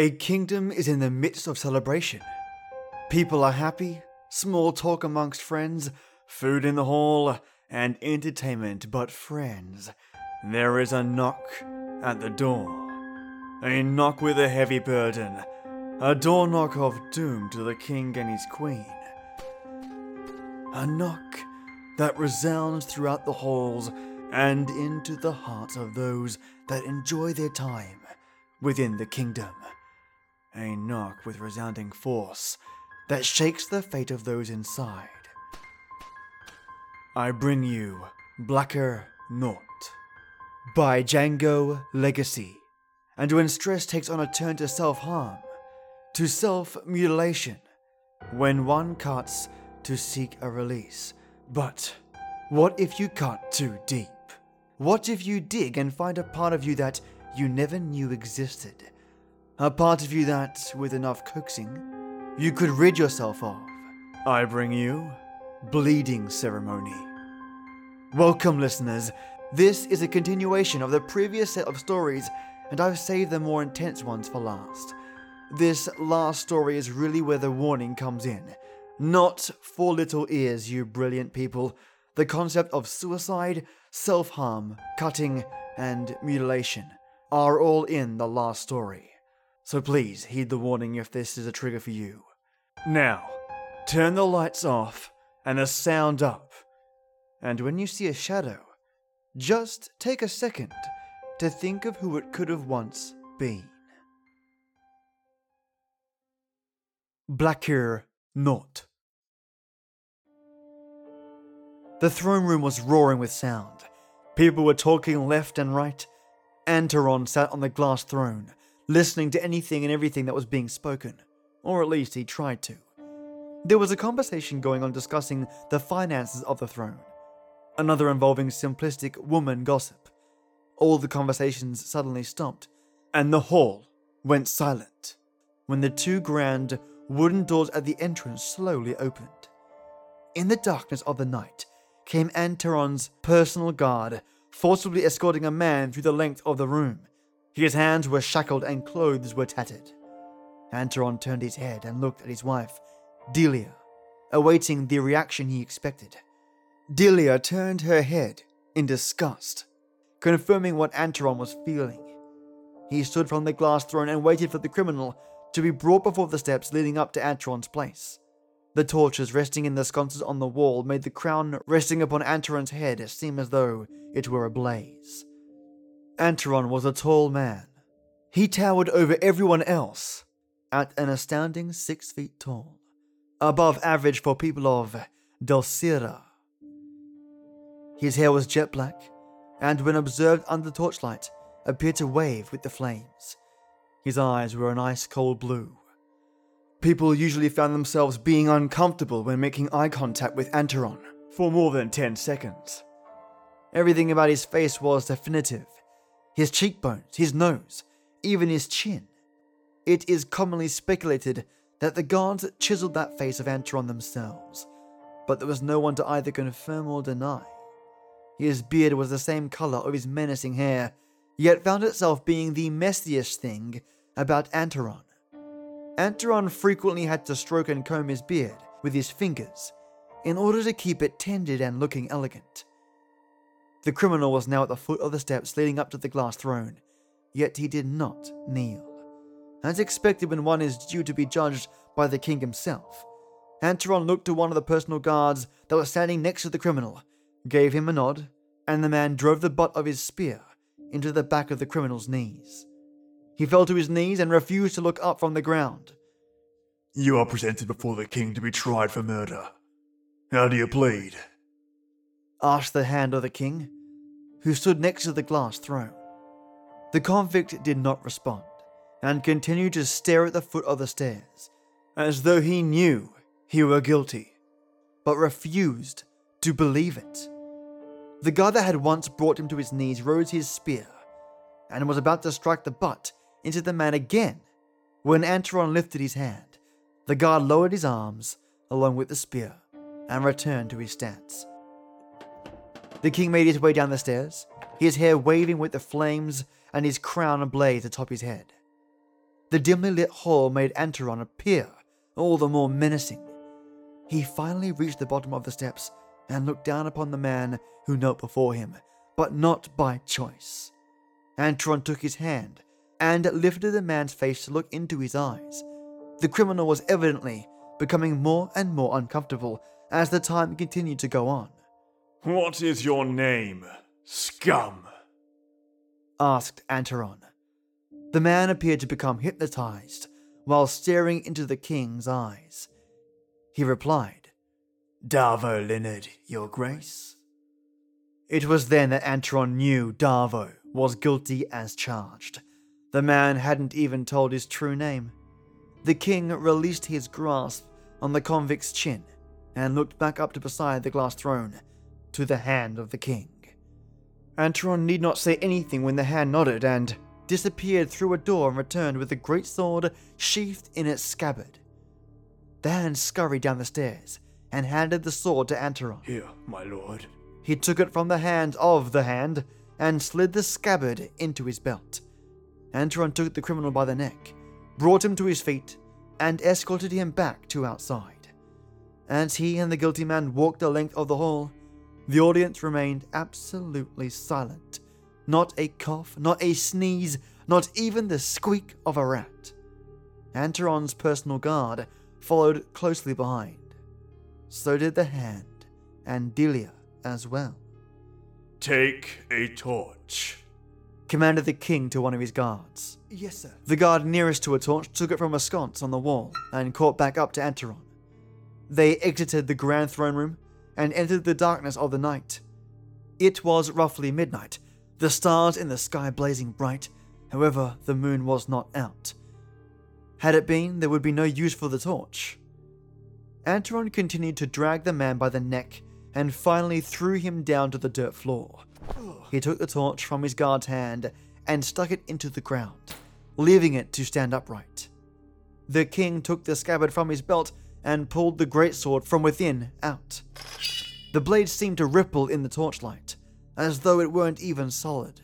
A kingdom is in the midst of celebration. People are happy, small talk amongst friends, food in the hall, and entertainment but friends. There is a knock at the door. A knock with a heavy burden. A door knock of doom to the king and his queen. A knock that resounds throughout the halls and into the hearts of those that enjoy their time within the kingdom. A knock with resounding force that shakes the fate of those inside. I bring you Blakkr Nótt by Jango Legacy. And when stress takes on a turn to self harm, to self mutilation, when one cuts to seek a release. But what if you cut too deep? What if you dig and find a part of you that you never knew existed? A part of you that, with enough coaxing, you could rid yourself of. I bring you Bleeding Ceremony. Welcome, listeners. This is a continuation of the previous set of stories, and I've saved the more intense ones for last. This last story is really where the warning comes in. Not for little ears, you brilliant people. The concept of suicide, self harm, cutting, and mutilation are all in the last story. So please heed the warning if this is a trigger for you. Now, turn the lights off and the sound up. And when you see a shadow, just take a second to think of who it could have once been. Blakkr Nótt. The throne room was roaring with sound. People were talking left and right. Antaron sat on the glass throne, listening to anything and everything that was being spoken, or at least he tried to. There was a conversation going on discussing the finances of the throne, another involving simplistic woman gossip. All the conversations suddenly stopped, and the hall went silent when the two grand wooden doors at the entrance slowly opened. In the darkness of the night came Antaron's personal guard, forcibly escorting a man through the length of the room. His hands were shackled and clothes were tattered. Antaron turned his head and looked at his wife, Delia, awaiting the reaction he expected. Delia turned her head in disgust, confirming what Antaron was feeling. He stood from the glass throne and waited for the criminal to be brought before the steps leading up to Antaron's place. The torches resting in the sconces on the wall made the crown resting upon Antaron's head seem as though it were ablaze. Antaron was a tall man. He towered over everyone else at an astounding six feet tall, above average for people of Dulcira. His hair was jet black, and when observed under torchlight, appeared to wave with the flames. His eyes were an ice cold blue. People usually found themselves being uncomfortable when making eye contact with Antaron for more than 10 seconds. Everything about his face was definitive his cheekbones, his nose, even his chin. It is commonly speculated that the gods chiseled that face of Antaron themselves, but there was no one to either confirm or deny. His beard was the same color of his menacing hair, yet found itself being the messiest thing about Antaron. Antaron frequently had to stroke and comb his beard with his fingers in order to keep it tended and looking elegant. The criminal was now at the foot of the steps leading up to the glass throne, yet he did not kneel. As expected when one is due to be judged by the king himself, Antaron looked to one of the personal guards that was standing next to the criminal, gave him a nod, and the man drove the butt of his spear into the back of the criminal's knees. He fell to his knees and refused to look up from the ground. You are presented before the king to be tried for murder. How do you plead? Asked the hand of the king, who stood next to the glass throne. The convict did not respond, and continued to stare at the foot of the stairs, as though he knew he were guilty, but refused to believe it. The guard that had once brought him to his knees rose his spear, and was about to strike the butt into the man again when Antaron lifted his hand. The guard lowered his arms along with the spear and returned to his stance. The king made his way down the stairs, his hair waving with the flames and his crown ablaze atop his head. The dimly lit hall made Antaron appear all the more menacing. He finally reached the bottom of the steps and looked down upon the man who knelt before him, but not by choice. Antaron took his hand and lifted the man's face to look into his eyes. The criminal was evidently becoming more and more uncomfortable as the time continued to go on. What is your name, scum? asked Antaron. The man appeared to become hypnotized while staring into the king's eyes. He replied, Darvo Leonard, your grace. It was then that Antaron knew Darvo was guilty as charged. The man hadn't even told his true name. The king released his grasp on the convict's chin and looked back up to beside the glass throne to the hand of the king. Antaron need not say anything when the hand nodded and disappeared through a door and returned with the great sword sheathed in its scabbard. The hand scurried down the stairs and handed the sword to Antaron. Here, my lord. He took it from the hand of the hand and slid the scabbard into his belt. Antaron took the criminal by the neck, brought him to his feet, and escorted him back to outside. As he and the guilty man walked the length of the hall, the audience remained absolutely silent. Not a cough, not a sneeze, not even the squeak of a rat. Antaron's personal guard followed closely behind. So did the hand, and Delia as well. Take a torch. Commanded the king to one of his guards. Yes, sir. The guard nearest to a torch took it from a sconce on the wall and caught back up to Antaron. They exited the grand throne room and entered the darkness of the night. It was roughly midnight, the stars in the sky blazing bright, however, the moon was not out. Had it been, there would be no use for the torch. Antaron continued to drag the man by the neck and finally threw him down to the dirt floor. He took the torch from his guard's hand and stuck it into the ground, leaving it to stand upright. The king took the scabbard from his belt and pulled the greatsword from within out. The blade seemed to ripple in the torchlight, as though it weren't even solid,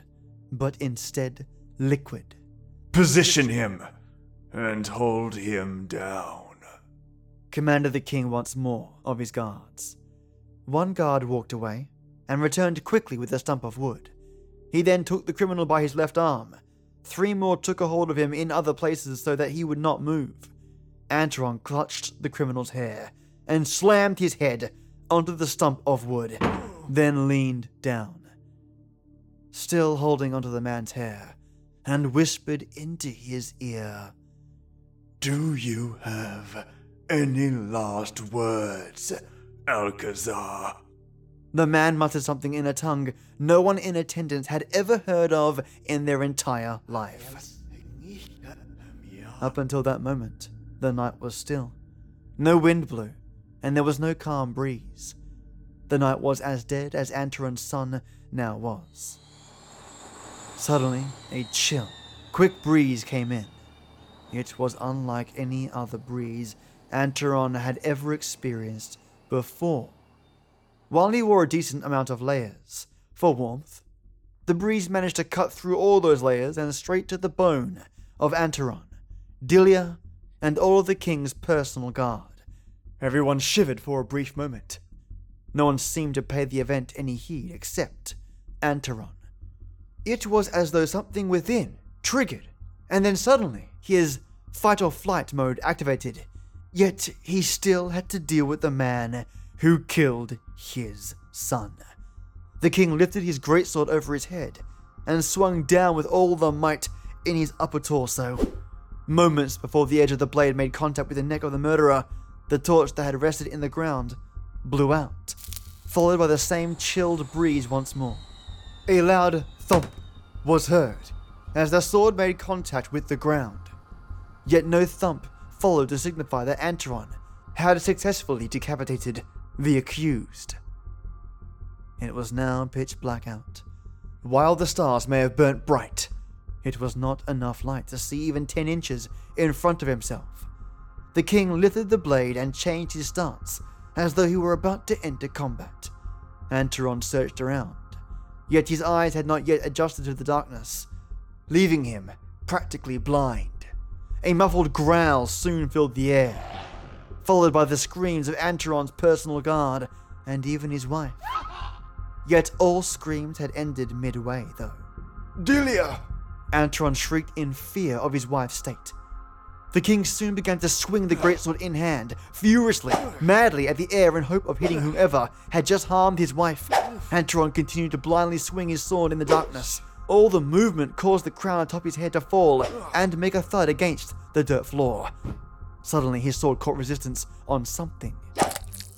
but instead liquid. Position him and hold him down. Commanded the king once more of his guards. One guard walked away and returned quickly with a stump of wood. He then took the criminal by his left arm. Three more took a hold of him in other places so that he would not move. Antaron clutched the criminal's hair and slammed his head onto the stump of wood, then leaned down, still holding onto the man's hair, and whispered into his ear. Do you have any last words, Alcazar? The man muttered something in a tongue no one in attendance had ever heard of in their entire life. Up until that moment, the night was still. No wind blew, and there was no calm breeze. The night was as dead as Antaron's sun now was. Suddenly, a chill, quick breeze came in. It was unlike any other breeze Antaron had ever experienced before. While he wore a decent amount of layers for warmth, the breeze managed to cut through all those layers and straight to the bone of Antaron, Delia, and all the king's personal guard. Everyone shivered for a brief moment. No one seemed to pay the event any heed except Antaron. It was as though something within triggered, and then suddenly his fight or flight mode activated. Yet he still had to deal with the man who killed his son. The king lifted his greatsword over his head and swung down with all the might in his upper torso. Moments before the edge of the blade made contact with the neck of the murderer, the torch that had rested in the ground blew out, followed by the same chilled breeze once more. A loud thump was heard as the sword made contact with the ground. Yet no thump followed to signify that Antaron had successfully decapitated the accused. It was now pitch black out. While the stars may have burnt bright, it was not enough light to see even ten inches in front of himself. The king lifted the blade and changed his stance as though he were about to enter combat. Antaron searched around, yet his eyes had not yet adjusted to the darkness, leaving him practically blind. A muffled growl soon filled the air, followed by the screams of Antaron's personal guard and even his wife. Yet all screams had ended midway, though. Delia! Antaron shrieked in fear of his wife's state. The king soon began to swing the greatsword in hand, furiously, madly at the air in hope of hitting whoever had just harmed his wife. Antaron continued to blindly swing his sword in the darkness. All the movement caused the crown atop his head to fall and make a thud against the dirt floor. Suddenly, his sword caught resistance on something.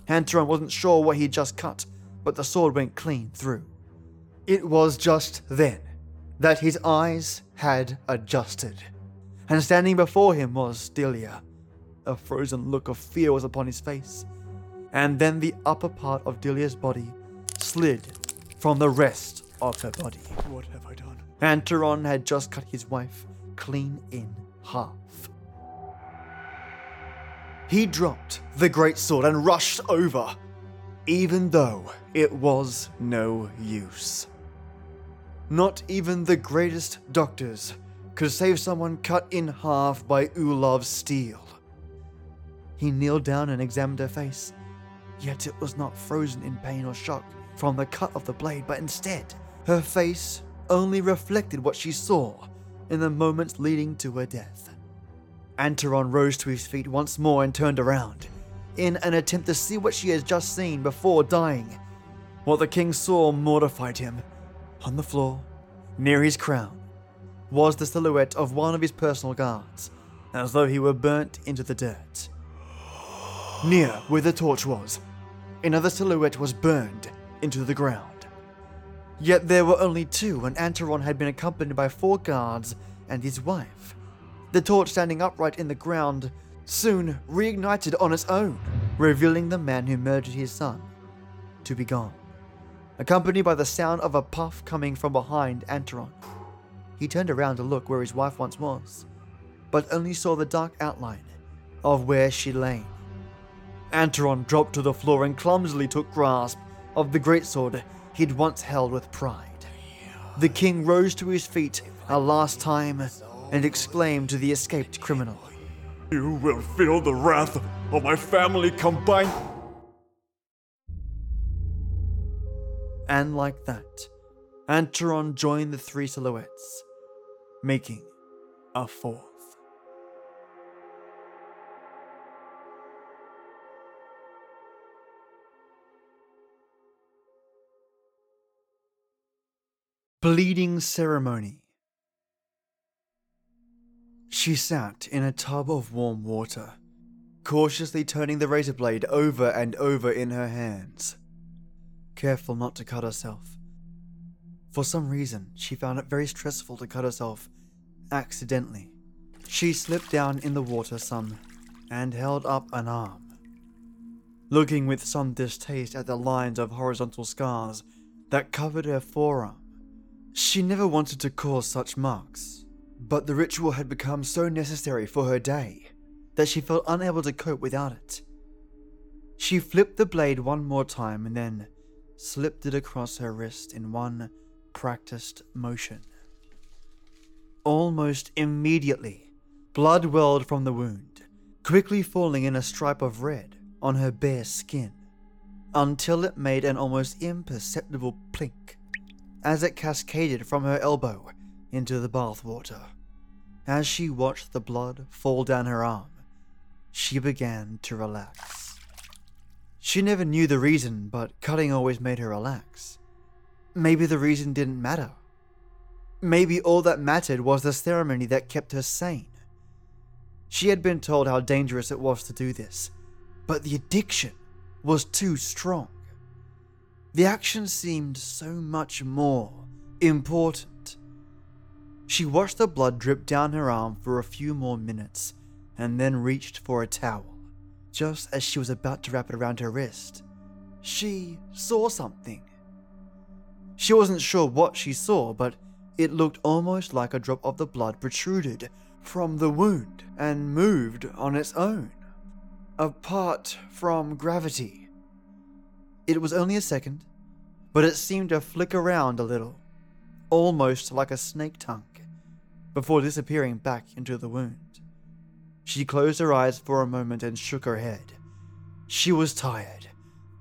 Antaron wasn't sure what he had just cut, but the sword went clean through. It was just then that his eyes had adjusted and standing before him was Delia. A frozen look of fear was upon his face, and then the upper part of Delia's body slid from the rest of her body. What have I done? Antaron had just cut his wife clean in half. He dropped the great sword and rushed over, even though it was no use. Not even the greatest doctors could save someone cut in half by Ulov's steel. He kneeled down and examined her face, yet it was not frozen in pain or shock from the cut of the blade, but instead, her face only reflected what she saw in the moments leading to her death. Antaron rose to his feet once more and turned around, in an attempt to see what she had just seen before dying. What the king saw mortified him. On the floor, near his crown, was the silhouette of one of his personal guards, as though he were burnt into the dirt. Near where the torch was, another silhouette was burned into the ground. Yet there were only two, and Antaron had been accompanied by four guards and his wife. The torch standing upright in the ground soon reignited on its own, revealing the man who murdered his son to be gone, accompanied by the sound of a puff coming from behind Antaron. He turned around to look where his wife once was, but only saw the dark outline of where she lay. Antaron dropped to the floor and clumsily took grasp of the greatsword he'd once held with pride. The king rose to his feet a last time and exclaimed to the escaped criminal, You will feel the wrath of my family combined. And like that, Antaron joined the three silhouettes, making a fourth. Bleeding Ceremony She sat in a tub of warm water, cautiously turning the razor blade over and over in her hands, careful not to cut herself. For some reason, she found it very stressful to cut herself accidentally. She slipped down in the water some and held up an arm, looking with some distaste at the lines of horizontal scars that covered her forearm. She never wanted to cause such marks, but the ritual had become so necessary for her day that she felt unable to cope without it. She flipped the blade one more time and then slipped it across her wrist in one practiced motion. Almost immediately, blood welled from the wound, quickly falling in a stripe of red on her bare skin, until it made an almost imperceptible plink as it cascaded from her elbow into the bath water. As she watched the blood fall down her arm, she began to relax. She never knew the reason, but cutting always made her relax. Maybe the reason didn't matter. Maybe all that mattered was the ceremony that kept her sane. She had been told how dangerous it was to do this, but the addiction was too strong. The action seemed so much more important. She watched the blood drip down her arm for a few more minutes and then reached for a towel. Just as she was about to wrap it around her wrist, she saw something. She wasn't sure what she saw, but it looked almost like a drop of the blood protruded from the wound and moved on its own, apart from gravity. It was only a second, but it seemed to flick around a little, almost like a snake tongue, before disappearing back into the wound. She closed her eyes for a moment and shook her head. She was tired.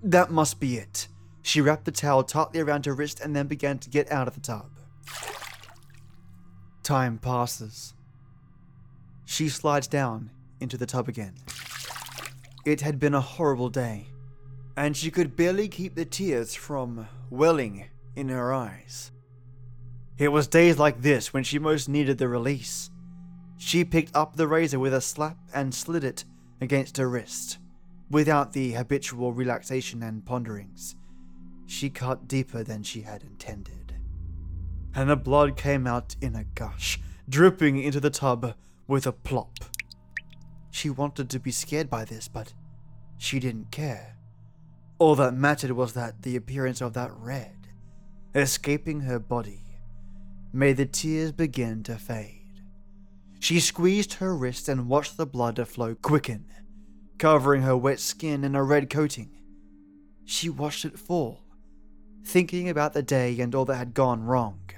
That must be it. She wrapped the towel tightly around her wrist and then began to get out of the tub. Time passes. She slides down into the tub again. It had been a horrible day, and she could barely keep the tears from welling in her eyes. It was days like this when she most needed the release. She picked up the razor with a slap and slid it against her wrist, without the habitual relaxation and ponderings. She cut deeper than she had intended. And the blood came out in a gush, dripping into the tub with a plop. She wanted to be scared by this, but she didn't care. All that mattered was that the appearance of that red, escaping her body, made the tears begin to fade. She squeezed her wrist and watched the blood flow quicken, covering her wet skin in a red coating. She watched it fall, thinking about the day and all that had gone wrong.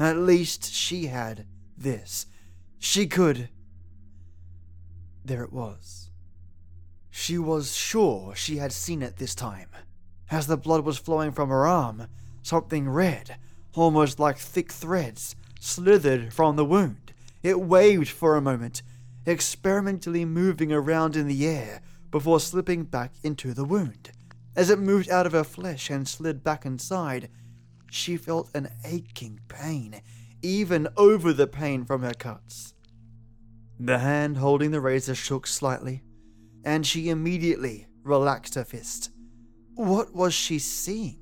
At least she had this. She could. There it was. She was sure she had seen it this time. As the blood was flowing from her arm, something red, almost like thick threads, slithered from the wound. It waved for a moment, experimentally moving around in the air before slipping back into the wound. As it moved out of her flesh and slid back inside, she felt an aching pain, even over the pain from her cuts. The hand holding the razor shook slightly, and she immediately relaxed her fist. What was she seeing?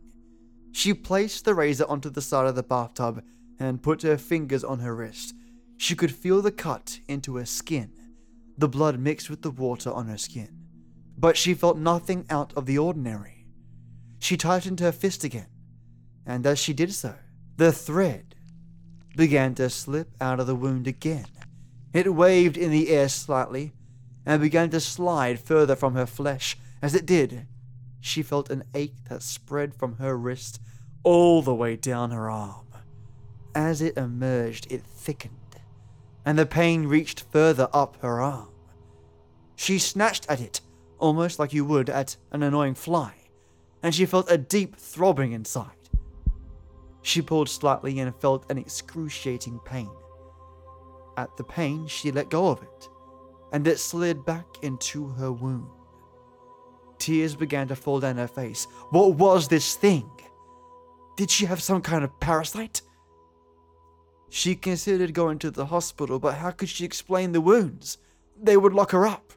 She placed the razor onto the side of the bathtub and put her fingers on her wrist. She could feel the cut into her skin, the blood mixed with the water on her skin. But she felt nothing out of the ordinary. She tightened her fist again, and as she did so, the thread began to slip out of the wound again. It waved in the air slightly and began to slide further from her flesh. As it did, she felt an ache that spread from her wrist all the way down her arm. As it emerged, it thickened, and the pain reached further up her arm. She snatched at it, almost like you would at an annoying fly, and she felt a deep throbbing inside. She pulled slightly and felt an excruciating pain. At the pain, she let go of it, and it slid back into her wound. Tears began to fall down her face. What was this thing? Did she have some kind of parasite? She considered going to the hospital, but how could she explain the wounds? They would lock her up.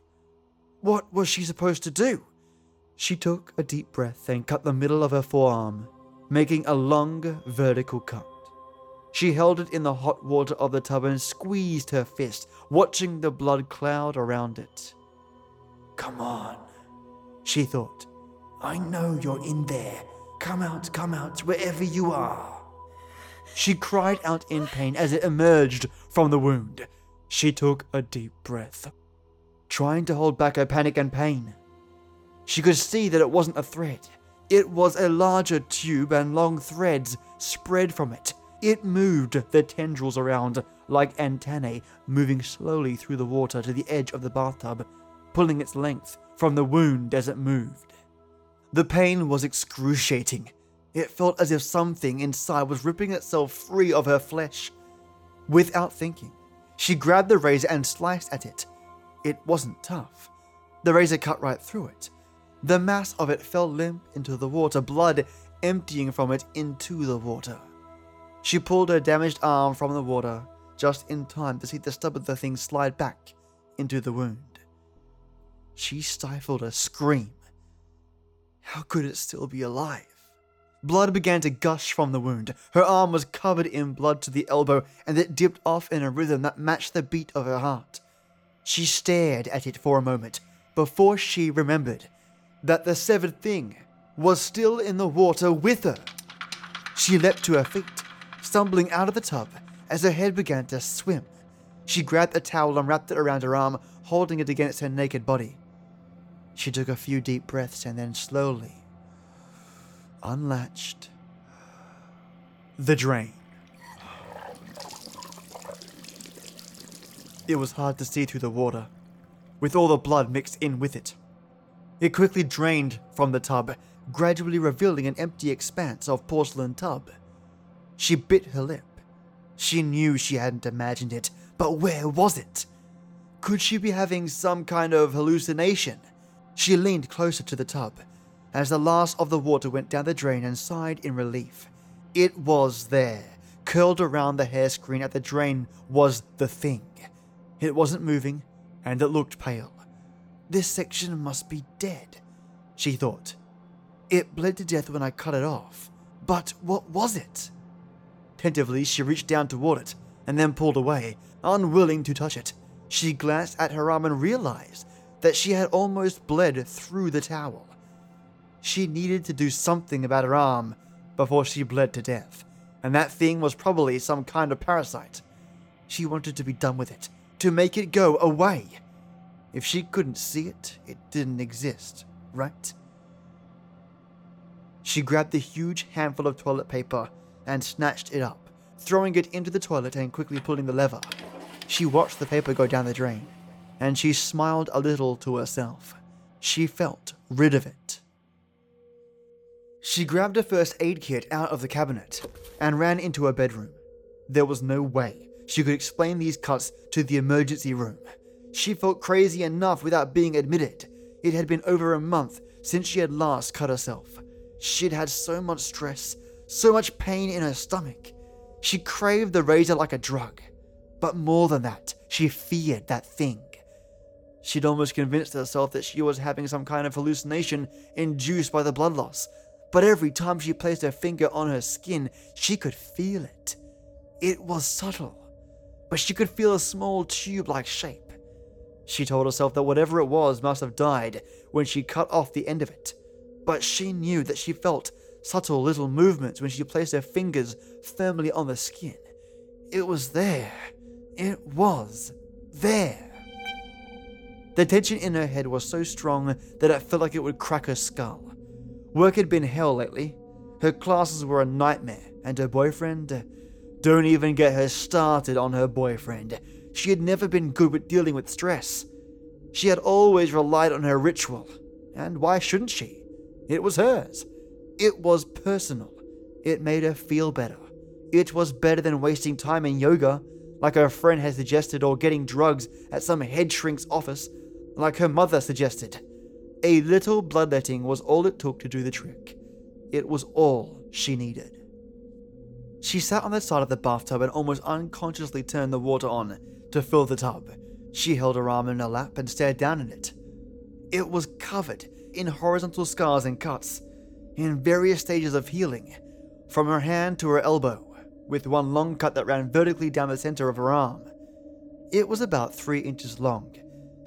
What was she supposed to do? She took a deep breath and cut the middle of her forearm, making a long vertical cut. She held it in the hot water of the tub and squeezed her fist, watching the blood cloud around it. Come on, she thought. I know you're in there. Come out, come out, wherever you are. She cried out in pain as it emerged from the wound. She took a deep breath, trying to hold back her panic and pain. She could see that it wasn't a thread. It was a larger tube and long threads spread from it. It moved the tendrils around like antennae, moving slowly through the water to the edge of the bathtub, pulling its length from the wound as it moved. The pain was excruciating. It felt as if something inside was ripping itself free of her flesh. Without thinking, she grabbed the razor and sliced at it. It wasn't tough. The razor cut right through it. The mass of it fell limp into the water, blood emptying from it into the water. She pulled her damaged arm from the water just in time to see the stub of the thing slide back into the wound. She stifled a scream. How could it still be alive? Blood began to gush from the wound. Her arm was covered in blood to the elbow, and it dipped off in a rhythm that matched the beat of her heart. She stared at it for a moment before she remembered that the severed thing was still in the water with her. She leapt to her feet, stumbling out of the tub as her head began to swim. She grabbed a towel and wrapped it around her arm, holding it against her naked body. She took a few deep breaths and then slowly unlatched the drain. It was hard to see through the water, with all the blood mixed in with it. It quickly drained from the tub, gradually revealing an empty expanse of porcelain tub. She bit her lip. She knew she hadn't imagined it, but where was it? Could she be having some kind of hallucination? She leaned closer to the tub as the last of the water went down the drain and sighed in relief. It was there. Curled around the hair screen at the drain was the thing. It wasn't moving, and it looked pale. This section must be dead, she thought. It bled to death when I cut it off. But what was it? Tentatively, she reached down toward it and then pulled away, unwilling to touch it. She glanced at her arm and realized that she had almost bled through the towel. She needed to do something about her arm before she bled to death, and that thing was probably some kind of parasite. She wanted to be done with it, to make it go away. If she couldn't see it, it didn't exist, right? She grabbed the huge handful of toilet paper and snatched it up, throwing it into the toilet and quickly pulling the lever. She watched the paper go down the drain, and she smiled a little to herself. She felt rid of it. She grabbed a first aid kit out of the cabinet and ran into her bedroom. There was no way she could explain these cuts to the emergency room. She felt crazy enough without being admitted. It had been over a month since she had last cut herself. She'd had so much stress, so much pain in her stomach. She craved the razor like a drug. But more than that, she feared that thing. She'd almost convinced herself that she was having some kind of hallucination induced by the blood loss, but every time she placed her finger on her skin, she could feel it. It was subtle, but she could feel a small tube like shape. She told herself that whatever it was must have died when she cut off the end of it, but she knew that she felt subtle little movements when she placed her fingers firmly on the skin. It was there. It was there. The tension in her head was so strong that it felt like it would crack her skull. Work had been hell lately. Her classes were a nightmare, and her boyfriend. Uh, don't even get her started on her boyfriend. She had never been good with dealing with stress. She had always relied on her ritual, and why shouldn't she? It was hers. It was personal. It made her feel better. It was better than wasting time in yoga, like her friend had suggested, or getting drugs at some head shrink's office, like her mother suggested. A little bloodletting was all it took to do the trick. It was all she needed. She sat on the side of the bathtub and almost unconsciously turned the water on to fill the tub. She held her arm in her lap and stared down at it. It was covered in horizontal scars and cuts, in various stages of healing, from her hand to her elbow, with one long cut that ran vertically down the center of her arm. It was about three inches long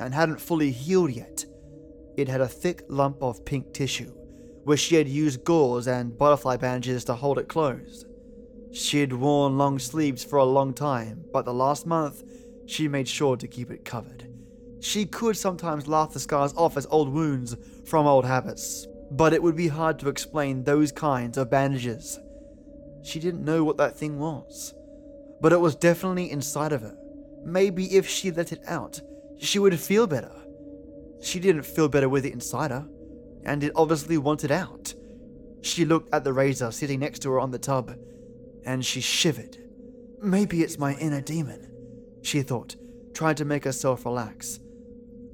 and hadn't fully healed yet, it had a thick lump of pink tissue, where she had used gauze and butterfly bandages to hold it closed. She'd worn long sleeves for a long time, but the last month, she made sure to keep it covered. She could sometimes laugh the scars off as old wounds from old habits, but it would be hard to explain those kinds of bandages. She didn't know what that thing was, but it was definitely inside of her. Maybe if she let it out, she would feel better. She didn't feel better with it inside her, and it obviously wanted out. She looked at the razor sitting next to her on the tub, and she shivered. Maybe it's my inner demon, she thought, trying to make herself relax.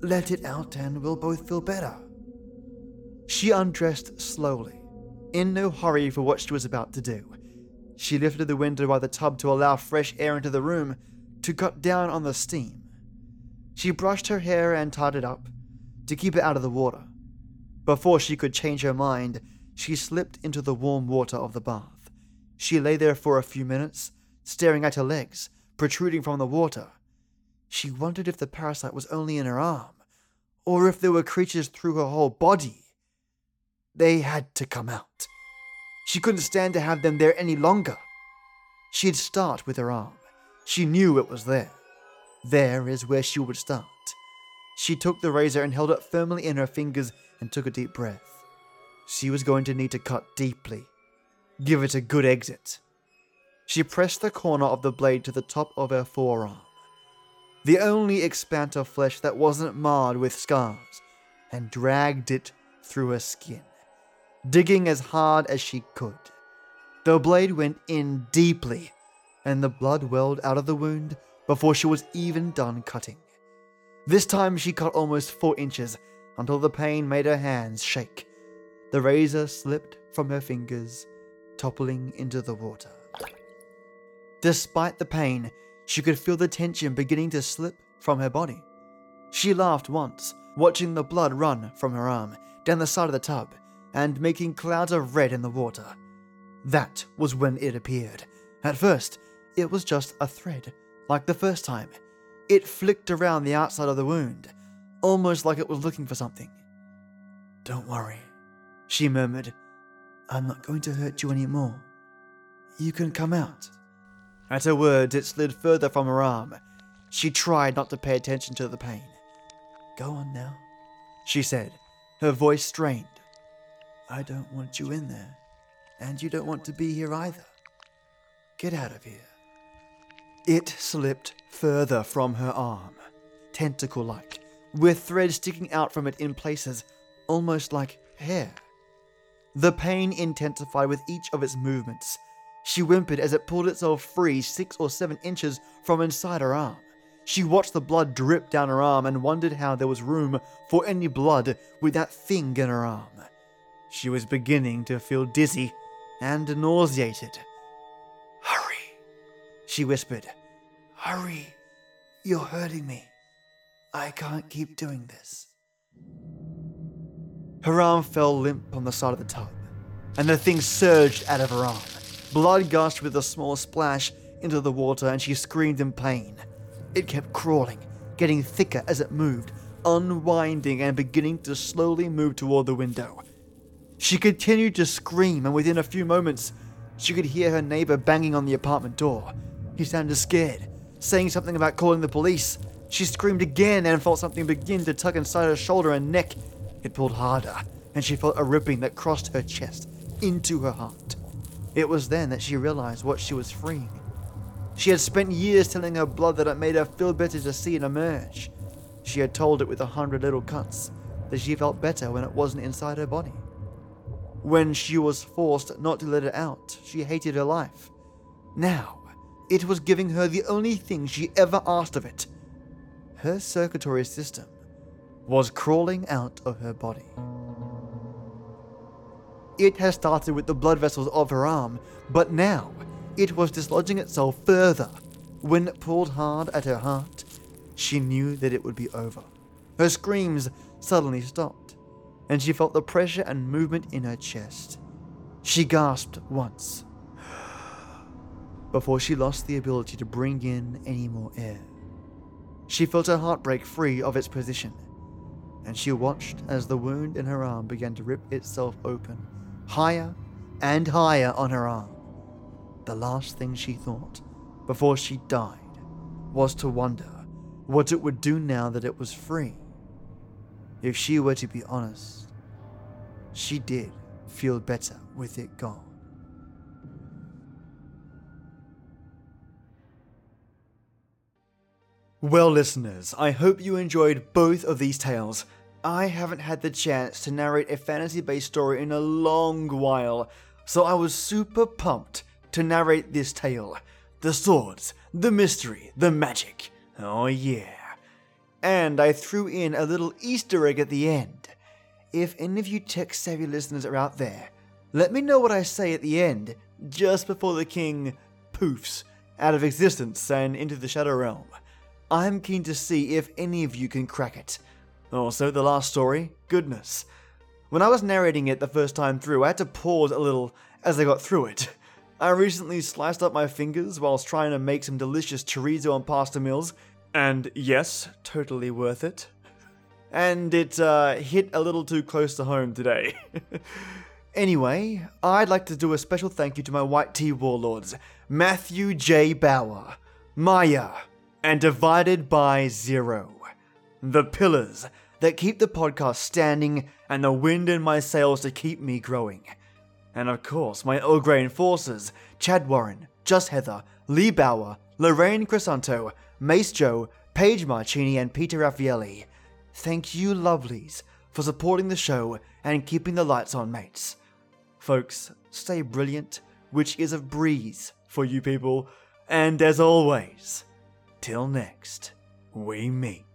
Let it out and we'll both feel better. She undressed slowly, in no hurry for what she was about to do. She lifted the window by the tub to allow fresh air into the room to cut down on the steam. She brushed her hair and tied it up, to keep it out of the water. Before she could change her mind, she slipped into the warm water of the bath. She lay there for a few minutes, staring at her legs, protruding from the water. She wondered if the parasite was only in her arm, or if there were creatures through her whole body. They had to come out. She couldn't stand to have them there any longer. She'd start with her arm. She knew it was there. There is where she would start. She took the razor and held it firmly in her fingers and took a deep breath. She was going to need to cut deeply. Give it a good exit. She pressed the corner of the blade to the top of her forearm. the only expanse of flesh that wasn't marred with scars, and dragged it through her skin, digging as hard as she could. The blade went in deeply, and the blood welled out of the wound before she was even done cutting. This time she cut almost four inches until the pain made her hands shake. The razor slipped from her fingers, toppling into the water. Despite the pain, she could feel the tension beginning to slip from her body. She laughed once, watching the blood run from her arm down the side of the tub and making clouds of red in the water. That was when it appeared. At first, it was just a thread, like the first time. It flicked around the outside of the wound, almost like it was looking for something. Don't worry, she murmured. I'm not going to hurt you anymore. You can come out. At her words, it slid further from her arm. She tried not to pay attention to the pain. Go on now, she said, her voice strained. I don't want you in there, and you don't want to be here either. Get out of here. It slipped further from her arm, tentacle like, with threads sticking out from it in places, almost like hair. The pain intensified with each of its movements. She whimpered as it pulled itself free six or seven inches from inside her arm. She watched the blood drip down her arm and wondered how there was room for any blood with that thing in her arm. She was beginning to feel dizzy and nauseated. She whispered. Hurry, you're hurting me. I can't keep doing this. Her arm fell limp on the side of the tub, and the thing surged out of her arm. Blood gushed with a small splash into the water, and she screamed in pain. It kept crawling, getting thicker as it moved, unwinding and beginning to slowly move toward the window. She continued to scream, and within a few moments, she could hear her neighbor banging on the apartment door. He sounded scared, saying something about calling the police. She screamed again and felt something begin to tug inside her shoulder and neck. It pulled harder, and she felt a ripping that crossed her chest into her heart. It was then that she realized what she was freeing. She had spent years telling her blood that it made her feel better to see it emerge. She had told it with a hundred little cuts that she felt better when it wasn't inside her body. When she was forced not to let it out, she hated her life. Now, it was giving her the only thing she ever asked of it. Her circulatory system was crawling out of her body. It had started with the blood vessels of her arm, but now it was dislodging itself further. When it pulled hard at her heart, she knew that it would be over. Her screams suddenly stopped, and she felt the pressure and movement in her chest. She gasped once before she lost the ability to bring in any more air. She felt her heart break free of its position, and she watched as the wound in her arm began to rip itself open, higher and higher on her arm. The last thing she thought before she died was to wonder what it would do now that it was free. If she were to be honest, she did feel better with it gone. Well, listeners, I hope you enjoyed both of these tales. I haven't had the chance to narrate a fantasy based story in a long while, so I was super pumped to narrate this tale. The swords, the mystery, the magic. Oh, yeah. And I threw in a little Easter egg at the end. If any of you tech savvy listeners are out there, let me know what I say at the end, just before the king poofs out of existence and into the Shadow Realm. I'm keen to see if any of you can crack it. Also, the last story, goodness. When I was narrating it the first time through, I had to pause a little as I got through it. I recently sliced up my fingers whilst trying to make some delicious chorizo and pasta meals, and yes, totally worth it. And it uh, hit a little too close to home today. anyway, I'd like to do a special thank you to my white tea warlords Matthew J. Bower, Maya, and Divided by Zir0. The pillars that keep the podcast standing and the wind in my sails to keep me growing. And of course, my Earl Grey enforcers Chad Warren, Just Heather, Lee Bauer, Lorraine Crisanto, Mace Joe, Paige Marcini, and Peter Raffaelli. Thank you, lovelies, for supporting the show and keeping the lights on, mates. Folks, stay brilliant, which is a breeze for you people, and as always, till next we meet.